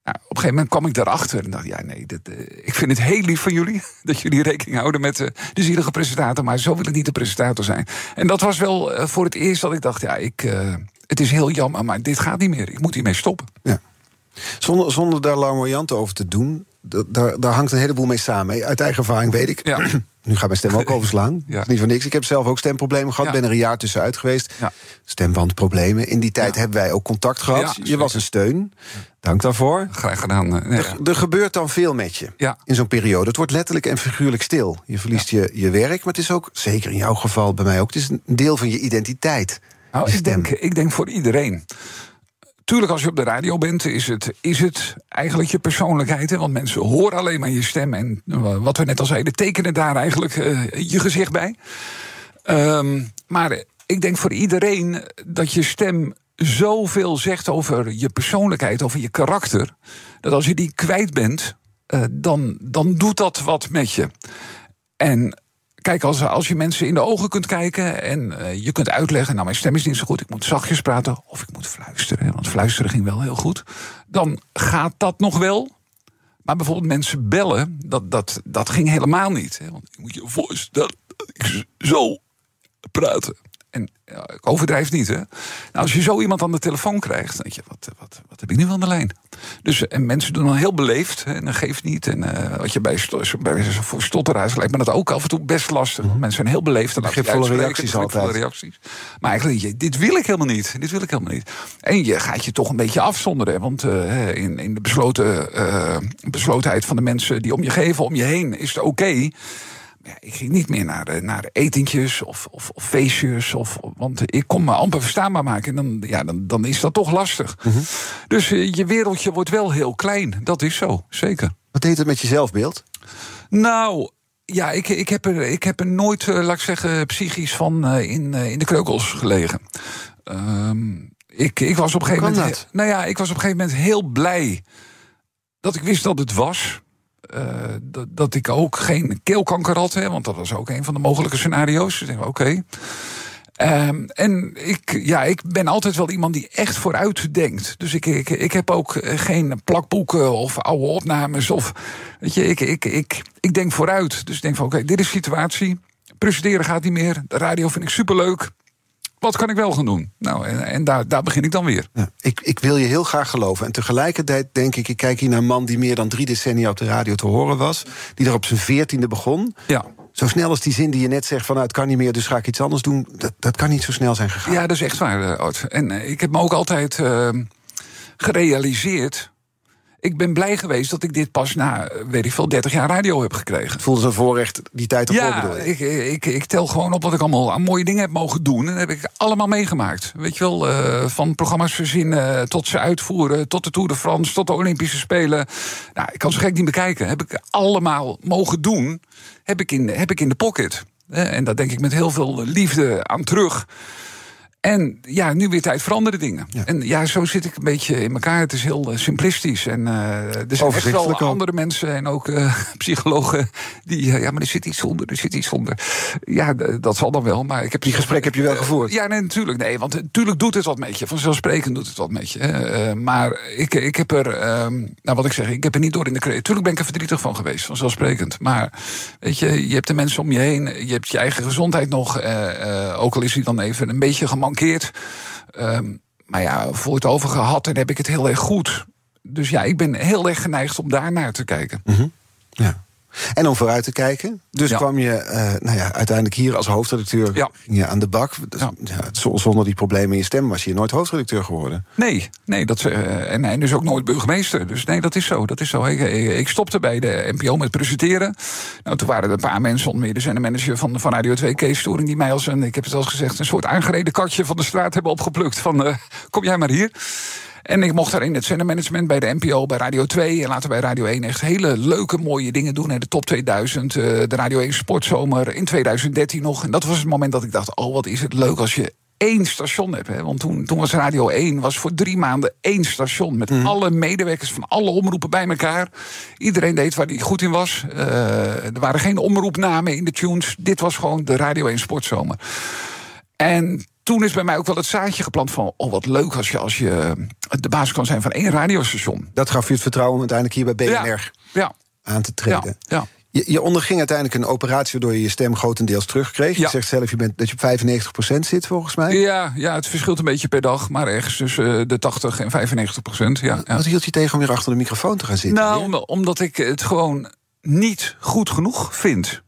Nou, op een gegeven moment kwam ik daarachter en dacht: ja, nee, dat, eh, ik vind het heel lief van jullie dat jullie rekening houden met de, de zielige presentator, maar zo wil ik niet de presentator zijn. En dat was wel eh, voor het eerst dat ik dacht: ja, ik, eh, het is heel jammer, maar dit gaat niet meer. Ik moet hiermee stoppen. Zonder, zonder daar larmoyant over te doen, daar, daar hangt een heleboel mee samen. Uit eigen ervaring weet ik. Ja. Nu gaat mijn stem ook overslaan. Ja. Niet voor niks. Ik heb zelf ook stemproblemen gehad. Ja. Ben er een jaar tussenuit geweest. Ja. Stembandproblemen. In die tijd hebben wij ook contact gehad. Ja, je was een steun. Dank daarvoor. Graag gedaan. eh, nee. Er, er gebeurt dan veel met je Ja. in zo'n periode. Het wordt letterlijk en figuurlijk stil. Je verliest je, je werk, maar het is ook, zeker in jouw geval, bij mij ook, het is een deel van je identiteit. Nou, ik denk, ik denk voor iedereen. Tuurlijk, als je op de radio bent, is het, is het eigenlijk je persoonlijkheid. Hè? Want mensen horen alleen maar je stem. En eh, wat we net al zeiden, tekenen daar eigenlijk eh, je gezicht bij. Ehm, maar ik denk voor iedereen dat je stem zoveel zegt over je persoonlijkheid, over je karakter. Dat als je die kwijt bent, eh, dan, dan doet dat wat met je. En kijk, als, als je mensen in de ogen kunt kijken en eh, je kunt uitleggen, nou mijn stem is niet zo goed, ik moet zachtjes praten of ik moet fluisteren, want fluisteren ging wel heel goed, dan gaat dat nog wel. Maar bijvoorbeeld mensen bellen, dat, dat, dat ging helemaal niet. Hè, want je moet je voorstellen dat ik zo praten. En ja, ik overdrijf niet, hè. Nou, als je zo iemand aan de telefoon krijgt, dan denk je, wat, wat, wat heb ik nu aan de lijn? Dus, en mensen doen dan heel beleefd, hè, en dat geeft niet. En eh, wat je bij, bij voor stotteraars lijkt me dat ook af en toe best lastig. want Mensen zijn heel beleefd en Begripvolle reacties altijd. reacties. Maar eigenlijk, dit wil ik helemaal niet. Dit wil ik helemaal niet. En je gaat je toch een beetje afzonderen. Want eh, in, in de besloten, eh, beslotenheid van de mensen die om je geven, om je heen, is het oké. Ja, ik ging niet meer naar, naar etentjes of, of, of feestjes. Of, want ik kon me amper verstaanbaar maken. En dan, ja, dan, dan is dat toch lastig. Dus eh, je wereldje wordt wel heel klein. Dat is zo, zeker. Wat deed het met je zelfbeeld? Nou, ja, ik, ik, heb, er, ik heb er nooit, eh, laat ik zeggen, psychisch van eh, in, in de kreukels gelegen. Ehm, ik, ik was op een gegeven moment. Nou ja, ik was op een gegeven moment heel blij dat ik wist dat het was. Eh, dat, ik ook geen keelkanker had, hè, want dat was ook een van de mogelijke scenario's. Dus ik oké. Ehm, en ik, ja, ik ben altijd wel iemand die echt vooruit denkt. Dus ik, ik, ik heb ook eh, geen plakboeken of oude opnames. Of, weet je, ik, ik, ik, ik denk vooruit. Dus ik denk van oké, dit is situatie. Presenteren gaat niet meer. De radio vind ik superleuk. Wat kan ik wel gaan doen? Nou, en, en daar, daar begin ik dan weer. Ja, ik, ik wil je heel graag geloven. En tegelijkertijd denk ik, ik kijk hier naar een man die meer dan drie decennia op de radio te horen was. Die er op zijn veertiende begon. Ja. Zo snel als die zin die je net zegt van nou, het kan niet meer, dus ga ik iets anders doen. Dat, dat kan niet zo snel zijn gegaan. Ja, dat is echt waar, eh, Oud. En eh, ik heb me ook altijd eh, gerealiseerd. Ik ben blij geweest dat ik dit pas na, weet ik veel, 30 jaar radio heb gekregen. Het voelde een voorrecht die tijd ervoor Ja, bedoel ik, ik, ik tel gewoon op wat ik allemaal aan mooie dingen heb mogen doen. En dat heb ik allemaal meegemaakt. Weet je wel, eh, van programma's verzinnen tot ze uitvoeren... tot de Tour de France, tot de Olympische Spelen. Nou, ik kan zo gek niet bekijken. Heb ik allemaal mogen doen, heb ik in, heb ik in de pocket. Eh, En daar denk ik met heel veel liefde aan terug. En ja, nu weer tijd voor andere dingen. En ja, zo zit ik een beetje in elkaar. Het is heel eh, simplistisch. En eh, er zijn echt wel andere mensen en ook eh, psychologen die... ja, maar er zit iets onder, er zit iets onder. Ja, dat zal dan wel, maar ik heb... Die gesprek heb je wel gevoerd. Ja, nee, natuurlijk. Nee, want natuurlijk doet het wat met je. Vanzelfsprekend doet het wat met je. hè. Maar ik, ik heb er... ehm, nou, wat ik zeg, ik heb er niet door in de kreeg. Tuurlijk ben ik er verdrietig van geweest, vanzelfsprekend. Maar weet je, je hebt de mensen om je heen. Je hebt je eigen gezondheid nog. ook al is die dan even een beetje gemankeerd. Ehm, maar ja, voor het over gehad en heb ik het heel erg goed. Dus ja, ik ben heel erg geneigd om daar naar te kijken. Ja. En om vooruit te kijken. Dus Ja. kwam je eh, nou ja, uiteindelijk hier als hoofdredacteur Ja. je aan de bak. Dus, zonder die problemen in je stem was je nooit hoofdredacteur geworden. Nee, nee dat, eh, en, en dus ook nooit burgemeester. Dus nee, dat is zo. Dat is zo. Ik, ik- stopte bij de NPO met presenteren. Nou, toen waren er een paar mensen, onder meer de zendermanager van, van Radio 2, Kees Storing, die mij als een, ik heb het al eens gezegd, een soort aangereden katje van de straat hebben opgeplukt. Van, eh, kom jij maar hier. En ik mocht daar in het zendermanagement bij de NPO, bij Radio 2 en later bij Radio 1 echt hele leuke, mooie dingen doen. De top 2000, eh, de Radio 1 Sportzomer in 2013 nog. En dat was het moment dat ik dacht, oh wat is het leuk als je één station hebt. Hè? Want toen, toen was Radio 1 was voor drie maanden één station. Met alle medewerkers van alle omroepen bij elkaar. Iedereen deed waar hij goed in was. Eh, er waren geen omroepnamen in de tunes. Dit was gewoon de Radio 1 Sportzomer. En toen is bij mij ook wel het zaadje geplant van... oh, wat leuk als je, als je de baas kan zijn van één radiostation. Dat gaf je het vertrouwen om uiteindelijk hier bij BNR ja. aan te treden. Ja, ja. Je, je, onderging uiteindelijk een operatie waardoor je je stem grotendeels terugkreeg. Je zegt zelf je bent, dat je op 95% zit, volgens mij. Ja, ja, het verschilt een beetje per dag, maar ergens tussen de 80 en 95%. Ja, Wat, wat hield je tegen om weer achter de microfoon te gaan zitten? Nou, omdat ik het gewoon niet goed genoeg vind.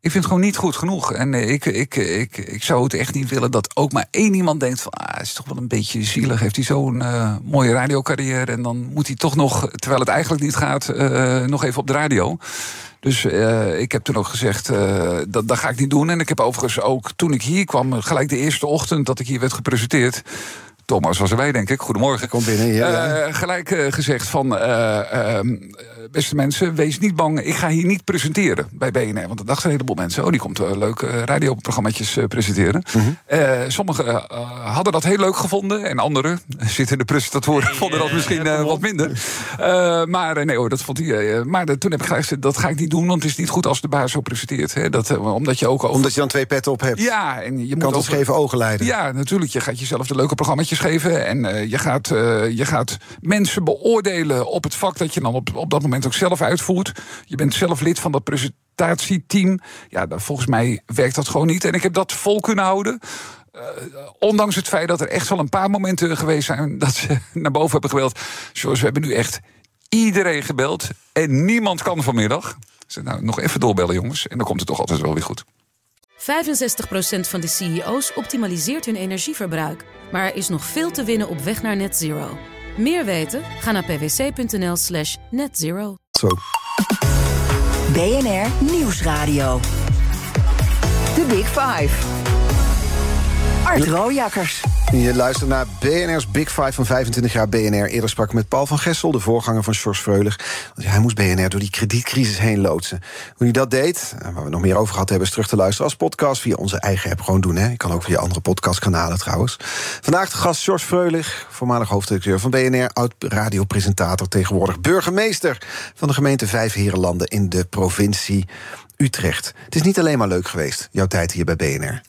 Ik vind het gewoon niet goed genoeg. En ik, ik, ik, ik zou het echt niet willen dat ook maar één iemand denkt van... ah, het is toch wel een beetje zielig. Heeft hij zo'n uh, mooie radiocarrière... en dan moet hij toch nog, terwijl het eigenlijk niet gaat... Uh, nog even op de radio. Dus uh, ik heb toen ook gezegd, dat, dat ga ik niet doen. En ik heb overigens ook, toen ik hier kwam... gelijk de eerste ochtend dat ik hier werd gepresenteerd... Thomas was erbij, denk ik. Goedemorgen. Kom binnen, ja. Gelijk gezegd van, uh, beste mensen, wees niet bang. Ik ga hier niet presenteren bij BNR. Want dat dachten een heleboel mensen. Oh, die komt leuke radioprogramma's presenteren. Mm -hmm. sommigen hadden dat heel leuk gevonden. En anderen, zitten de presentatoren, vonden dat misschien wat minder. maar nee hoor, dat vond hij. maar toen heb ik gelijk gezegd, dat ga ik niet doen. Want het is niet goed als de baas zo presenteert. Hè. Dat, omdat je ook over... Omdat je dan twee petten op hebt. Ja, en je kan moet geven ogen leiden. Ja, natuurlijk. Je gaat jezelf de leuke programma's geven. En uh, je, gaat, uh, je gaat mensen beoordelen op het vak dat je dan op, op dat moment ook zelf uitvoert. Je bent zelf lid van dat presentatieteam. Ja, volgens mij werkt dat gewoon niet. En ik heb dat vol kunnen houden. Uh, ondanks het feit dat er echt wel een paar momenten geweest zijn dat ze naar boven hebben gebeld. Zoals we hebben nu echt iedereen gebeld. En niemand kan vanmiddag. Zeg, nou, nog even doorbellen, jongens. En dan komt het toch altijd wel weer goed. 65% van de CEO's optimaliseert hun energieverbruik. Maar er is nog veel te winnen op weg naar net zero. Meer weten? Ga naar pwc.nl slash netzero. Zo. BNR Nieuwsradio. The Big Five. Art Rooijakkers. Je luistert naar BNR's Big Five van 25 jaar BNR. Eerder sprak ik met Paul van Gessel, de voorganger van Sjors Freulich. Hij moest BNR door die kredietcrisis heen loodsen. Hoe hij dat deed, waar we nog meer over gehad hebben... is terug te luisteren als podcast via onze eigen app. Gewoon doen, hè. Je kan ook via andere podcastkanalen trouwens. Vandaag de gast Sjors Freulich, voormalig hoofdredacteur van BNR... oud-radiopresentator, tegenwoordig burgemeester... van de gemeente Vijfherenlanden in de provincie Utrecht. Het is niet alleen maar leuk geweest, jouw tijd hier bij BNR.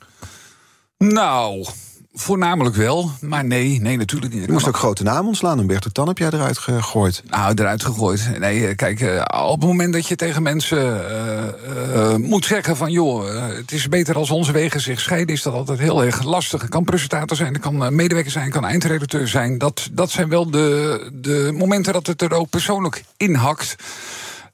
Nou, Voornamelijk wel, maar nee, nee, natuurlijk niet. Je moest ook grote namen ontslaan. Humberto Tan heb jij eruit gegooid. Nou, eruit gegooid. Nee, kijk, op het moment dat je tegen mensen uh, uh, moet zeggen van... joh, het is beter als onze wegen zich scheiden... is dat altijd heel erg lastig. Het kan presentator zijn, het kan medewerker zijn... kan eindredacteur zijn. Dat, dat zijn wel de, de momenten dat het er ook persoonlijk inhakt...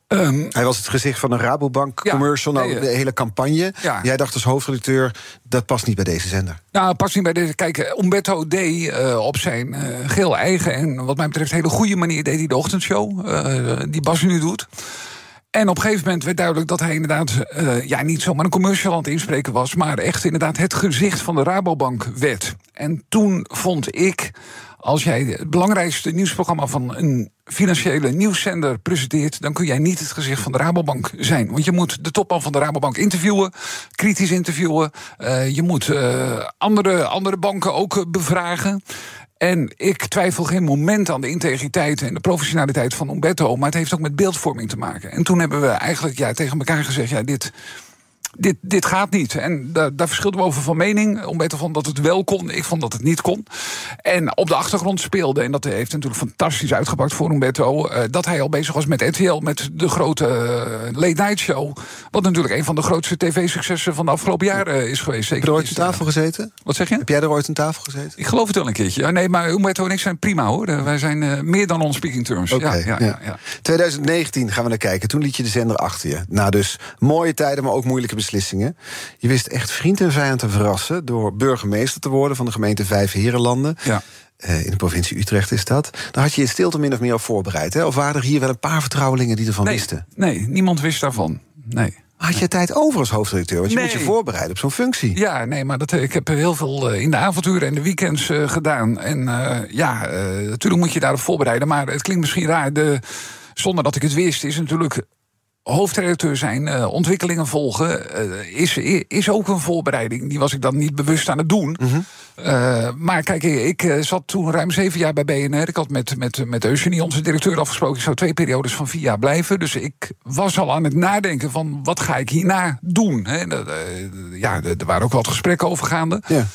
Um, Hij was het gezicht van een Rabobank commercial, nou, de hele campagne. Ja. Jij dacht als hoofdredacteur, dat past niet bij deze zender. Nou, past niet bij deze. Kijk, Umberto deed uh, op zijn uh, geheel eigen en wat mij betreft hele goede manier deed hij de ochtendshow, uh, die Bas nu doet. En op een gegeven moment werd duidelijk dat hij inderdaad ja, niet zomaar een commercial aan het inspreken was, maar echt inderdaad het gezicht van de Rabobank werd. En toen vond ik als jij het belangrijkste nieuwsprogramma van een financiële nieuwszender presenteert, dan kun jij niet het gezicht van de Rabobank zijn. Want je moet de topman van de Rabobank interviewen, kritisch interviewen. Uh, je moet uh, andere, andere banken ook bevragen. En ik twijfel geen moment aan de integriteit en de professionaliteit van Umberto, maar het heeft ook met beeldvorming te maken. En toen hebben we eigenlijk ja, tegen elkaar gezegd: ja, dit dit, dit gaat niet. En daar, daar verschilden we over van mening. Umberto vond dat het wel kon, ik vond dat het niet kon. En op de achtergrond speelde, en dat heeft natuurlijk fantastisch uitgepakt voor Umberto... Uh, dat hij al bezig was met RTL, met de grote uh, Late Night Show. Wat natuurlijk een van de grootste tv-successen van de afgelopen jaren is geweest. Zeker Heb je er ooit aan tafel gezeten? Wat zeg je? Heb jij er ooit aan tafel gezeten? Ik geloof het wel een keertje. Ja, nee, maar Umberto en ik zijn prima hoor. Wij zijn meer dan on speaking terms. Okay, ja, ja, ja, 2019 gaan we naar kijken. Toen liet je de zender achter je. Na dus mooie tijden, maar ook moeilijke beslissingen. Je wist echt vriend en vijand te verrassen door burgemeester te worden van de gemeente Vijf Herenlanden. Ja. Uh, in de provincie Utrecht is dat. Daar had je je stilte min of meer op voorbereid. Hè? Of waren er hier wel een paar vertrouwelingen die ervan nee, wisten? Nee, niemand wist daarvan. Nee. Had je tijd over als hoofdredacteur? Want je nee. moet je voorbereiden op zo'n functie. Ja, nee, maar dat, ik heb heel veel in de avonturen en de weekends uh, gedaan. En uh, ja, natuurlijk moet je daarop voorbereiden. Maar het klinkt misschien raar. De, zonder dat ik het wist, is natuurlijk hoofdredacteur zijn, uh, ontwikkelingen volgen, uh, is, is ook een voorbereiding. Die was ik dan niet bewust aan het doen. Mm -hmm. uh, maar kijk, ik zat toen ruim zeven jaar bij BNR. Ik had met, met, met Eugenie, onze directeur, afgesproken... ik zou twee periodes van vier jaar blijven. Dus ik was al aan het nadenken van wat ga ik hierna doen. Hè? ja, er waren ook wat gesprekken over gaande. Ja.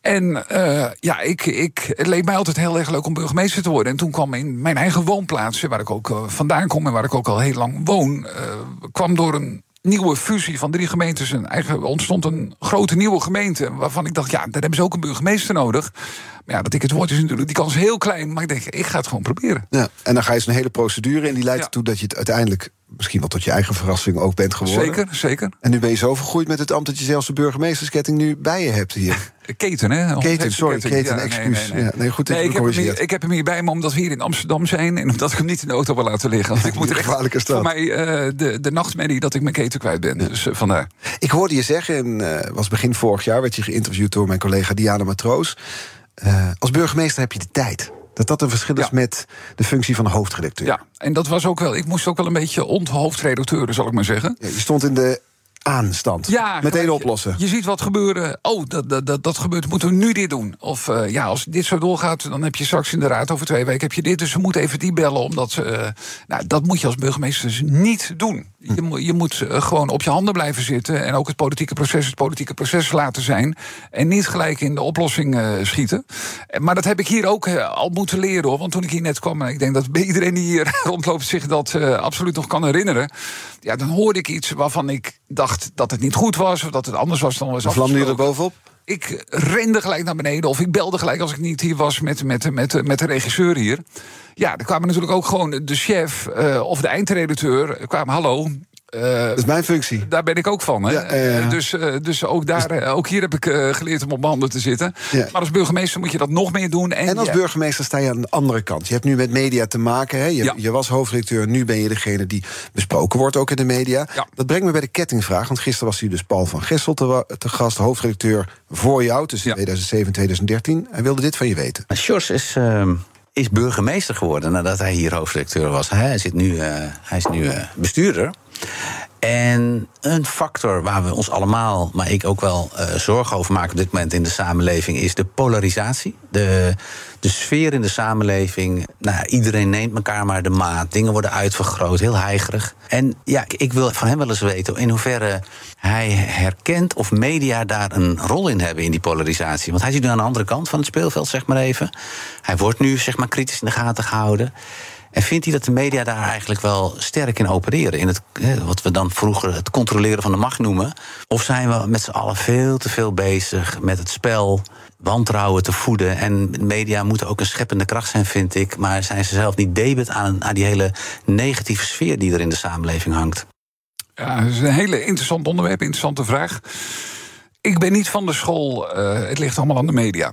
En uh, ja, ik, ik, het leek mij altijd heel erg leuk om burgemeester te worden. En toen kwam in mijn eigen woonplaats, waar ik ook uh, vandaan kom en waar ik ook al heel lang woon, uh, kwam door een nieuwe fusie van drie gemeentes. En eigen, ontstond een grote nieuwe gemeente. Waarvan ik dacht, ja, daar hebben ze ook een burgemeester nodig. Maar ja, dat ik het woord is natuurlijk, die kans is heel klein. Maar ik denk, ik ga het gewoon proberen. Ja, en dan ga je zo'n hele procedure en die leidt ertoe dat je het uiteindelijk misschien wel tot je eigen verrassing ook bent geworden. Zeker, zeker. En nu ben je zo vergroeid met het ambt dat je zelfs de burgemeestersketting nu bij je hebt hier. Keten, hè? Keten, sorry, keten, ja, excuus. Nee, nee, nee. Ja, nee goed, nee, ik, heb hem hier, ik heb hem hier bij me omdat we hier in Amsterdam zijn... en omdat ik hem niet in de auto wil laten liggen. Want ik moet echt voor mij uh, de, de nachtmerrie dat ik mijn keten kwijt ben. Dus uh, vandaar. Ik hoorde je zeggen, en uh, was begin vorig jaar... werd je geïnterviewd door mijn collega Diana Matroos... als burgemeester heb je de tijd. Dat dat een verschil is ja. met de functie van de hoofdredacteur. Ja, en dat was ook wel. Ik moest ook wel een beetje onthoofdredacteur, zal ik maar zeggen. Ja, je stond in de aanstand. Ja, Meteen oplossen. Je ziet wat gebeuren. Oh, dat, dat, dat, dat gebeurt. Moeten we nu dit doen? Of uh, ja, als dit zo doorgaat, dan heb je straks in de raad over twee weken heb je dit. Dus we moeten even die bellen. Omdat ze. Uh, nou, dat moet je als burgemeester dus niet doen. Je, je moet uh, gewoon op je handen blijven zitten. En ook het politieke proces het politieke proces laten zijn. En niet gelijk in de oplossing schieten. Maar dat heb ik hier ook al moeten leren hoor. Want toen ik hier net kwam, en ik denk dat iedereen die hier rondloopt zich dat absoluut nog kan herinneren. Ja, dan hoorde ik iets waarvan ik dacht dat het niet goed was, of dat het anders was dan was je er bovenop? Ik rende gelijk naar beneden, of ik belde gelijk als ik niet hier was met, met, met, met de regisseur hier. Ja, er kwamen natuurlijk ook gewoon de chef uh, of de eindredacteur. kwamen, hallo, uh, dat is mijn functie. Daar ben ik ook van. Hè? Ja, dus, uh, dus ook, daar, ook hier heb ik geleerd om op mijn handen te zitten. Ja. Maar als burgemeester moet je dat nog meer doen. En, en als burgemeester sta je aan de andere kant. Je hebt nu met media te maken. Hè? Je, je was hoofdredacteur, nu ben je degene die besproken wordt ook in de media. Dat brengt me bij de kettingvraag. Want gisteren was hier dus Paul van Gessel te, te gast, hoofdredacteur voor jou tussen 2007 en 2013. Hij wilde dit van je weten. Sjors is ehm, is burgemeester geworden nadat hij hier hoofdredacteur was. Hij, zit nu, uh, hij is nu uh, bestuurder. En een factor waar we ons allemaal, maar ik ook wel uh, zorgen over maken op dit moment in de samenleving, is de polarisatie. De, de sfeer in de samenleving. Nou, iedereen neemt elkaar maar de maat. Dingen worden uitvergroot, heel heigerig. En ja, ik wil van hem wel eens weten in hoeverre hij herkent of media daar een rol in hebben in die polarisatie. Want hij zit nu aan de andere kant van het speelveld, zeg maar even. Hij wordt nu zeg maar kritisch in de gaten gehouden. En vindt hij dat de media daar eigenlijk wel sterk in opereren? In het, wat we dan vroeger het controleren van de macht noemen? Of zijn we met z'n allen veel te veel bezig met het spel, wantrouwen te voeden? En media moeten ook een scheppende kracht zijn, vind ik. Maar zijn ze zelf niet debet aan, die hele negatieve sfeer die er in de samenleving hangt? Ja, dat is een hele interessant onderwerp, interessante vraag. Ik ben niet van de school, uh, het ligt allemaal aan de media.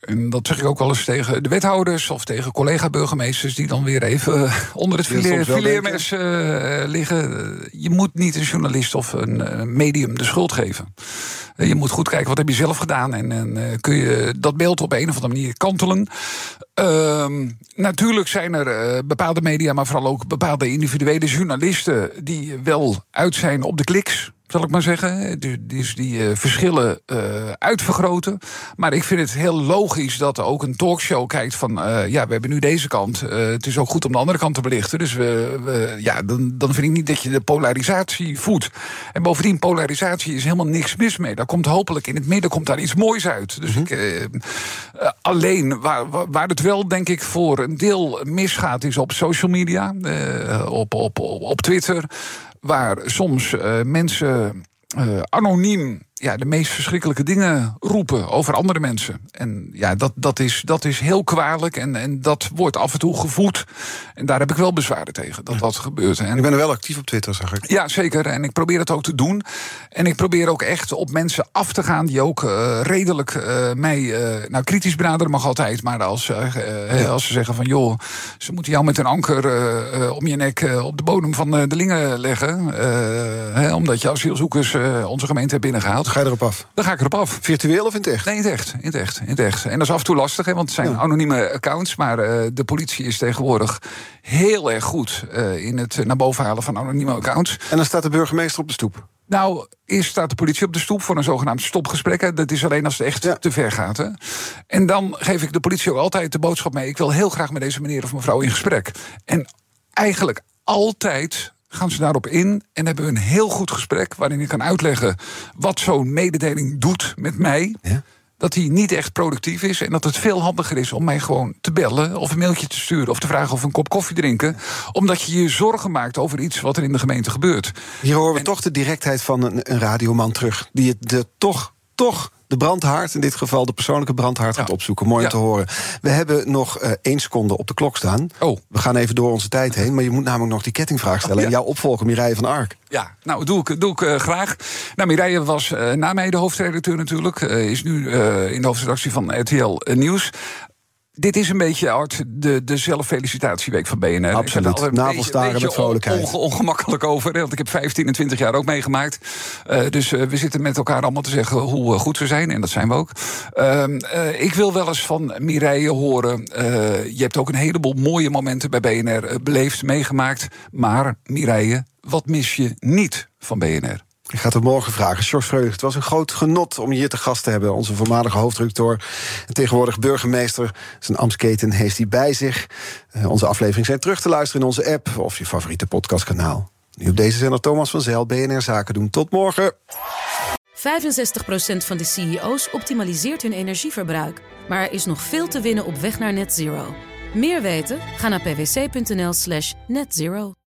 En dat zeg ik ook wel eens tegen de wethouders of tegen collega-burgemeesters die dan weer even eh, onder het fileermes uh, liggen. Je moet niet een journalist of een medium de schuld geven. Je moet goed kijken wat heb je zelf gedaan en, en kun je dat beeld op een of andere manier kantelen. Uh, natuurlijk zijn er bepaalde media, maar vooral ook bepaalde individuele journalisten die wel uit zijn op de kliks zal ik maar zeggen. Dus die uh, verschillen uh, uitvergroten. Maar ik vind het heel logisch dat ook een talkshow kijkt van... Ja, we hebben nu deze kant. het is ook goed om de andere kant te belichten. Dus we, we, ja, dan, dan vind ik niet dat je de polarisatie voedt. En bovendien, polarisatie is helemaal niks mis mee. Daar komt hopelijk in het midden komt daar iets moois uit. Dus mm -hmm. ik, alleen, waar, waar het wel denk ik voor een deel misgaat... is op social media, op, op, op, op Twitter waar soms uh, mensen uh, anoniem ja, de meest verschrikkelijke dingen roepen over andere mensen. En ja, dat, dat, is, dat is heel kwalijk en, en dat wordt af en toe gevoed. En daar heb ik wel bezwaren tegen, dat dat gebeurt. En ik ben er wel actief op Twitter, zag ik. Ja, zeker. En ik probeer het ook te doen. En ik probeer ook echt op mensen af te gaan die ook uh, redelijk uh, mij... Uh, nou, kritisch benaderen mag altijd, maar als, ja. als ze zeggen van... joh, ze moeten jou met een anker om je nek op de bodem van de lingen leggen... Hè, omdat je asielzoekers onze gemeente hebt binnengehaald Ga je erop af? Dan ga ik erop af. Virtueel of in het echt? Nee, in het echt. In het echt, in het echt. En dat is af en toe lastig, hè, want het zijn anonieme accounts. Maar uh, de politie is tegenwoordig heel erg goed uh, in het naar boven halen van anonieme accounts. En dan staat de burgemeester op de stoep? Nou, eerst staat de politie op de stoep voor een zogenaamd stopgesprek. Dat is alleen als het echt ja. te ver gaat. Hè. En dan geef ik de politie ook altijd de boodschap mee... ik wil heel graag met deze meneer of mevrouw in gesprek. En eigenlijk altijd gaan ze daarop in en hebben we een heel goed gesprek waarin ik kan uitleggen wat zo'n mededeling doet met mij. Ja? dat hij niet echt productief is. En dat het veel handiger is om mij gewoon te bellen of een mailtje te sturen of te vragen of een kop koffie drinken. Omdat je je zorgen maakt over iets wat er in de gemeente gebeurt. Hier horen we toch de directheid van een, een radioman terug. Die het de, toch, toch de brandhaard, in dit geval de persoonlijke brandhaard, gaat opzoeken. Mooi om te horen. We hebben nog uh, één seconde op de klok staan. Oh. We gaan even door onze tijd heen, maar je moet namelijk nog die kettingvraag stellen. Oh, En jouw opvolger, Mireille van Ark. Ja, nou, doe ik, doe ik uh, graag. Nou, Mireille was uh, na mij de hoofdredacteur natuurlijk. is nu in de hoofdredactie van RTL Nieuws dit is een beetje, Art, de, de zelffelicitatieweek van BNR. Absoluut. Navelstaren met vrolijkheid. Onge, ongemakkelijk over, want ik heb 15 en 20 jaar ook meegemaakt. Uh, dus uh, we zitten met elkaar allemaal te zeggen hoe goed we zijn. En dat zijn we ook. Uh, ik wil wel eens van Mireille horen. je hebt ook een heleboel mooie momenten bij BNR beleefd, meegemaakt. Maar Mireille, wat mis je niet van BNR? Ik ga het morgen vragen. George Freudig, het was een groot genot om je hier te gast te hebben. Onze voormalige hoofdredacteur en tegenwoordig burgemeester. Zijn Amsketen heeft hij bij zich. Uh, onze afleveringen zijn terug te luisteren in onze app... of je favoriete podcastkanaal. Nu op deze zender Thomas van Zijl, BNR Zaken doen. Tot morgen. 65% van de CEO's optimaliseert hun energieverbruik. Maar er is nog veel te winnen op weg naar net zero. Meer weten? Ga naar pwc.nl slash netzero.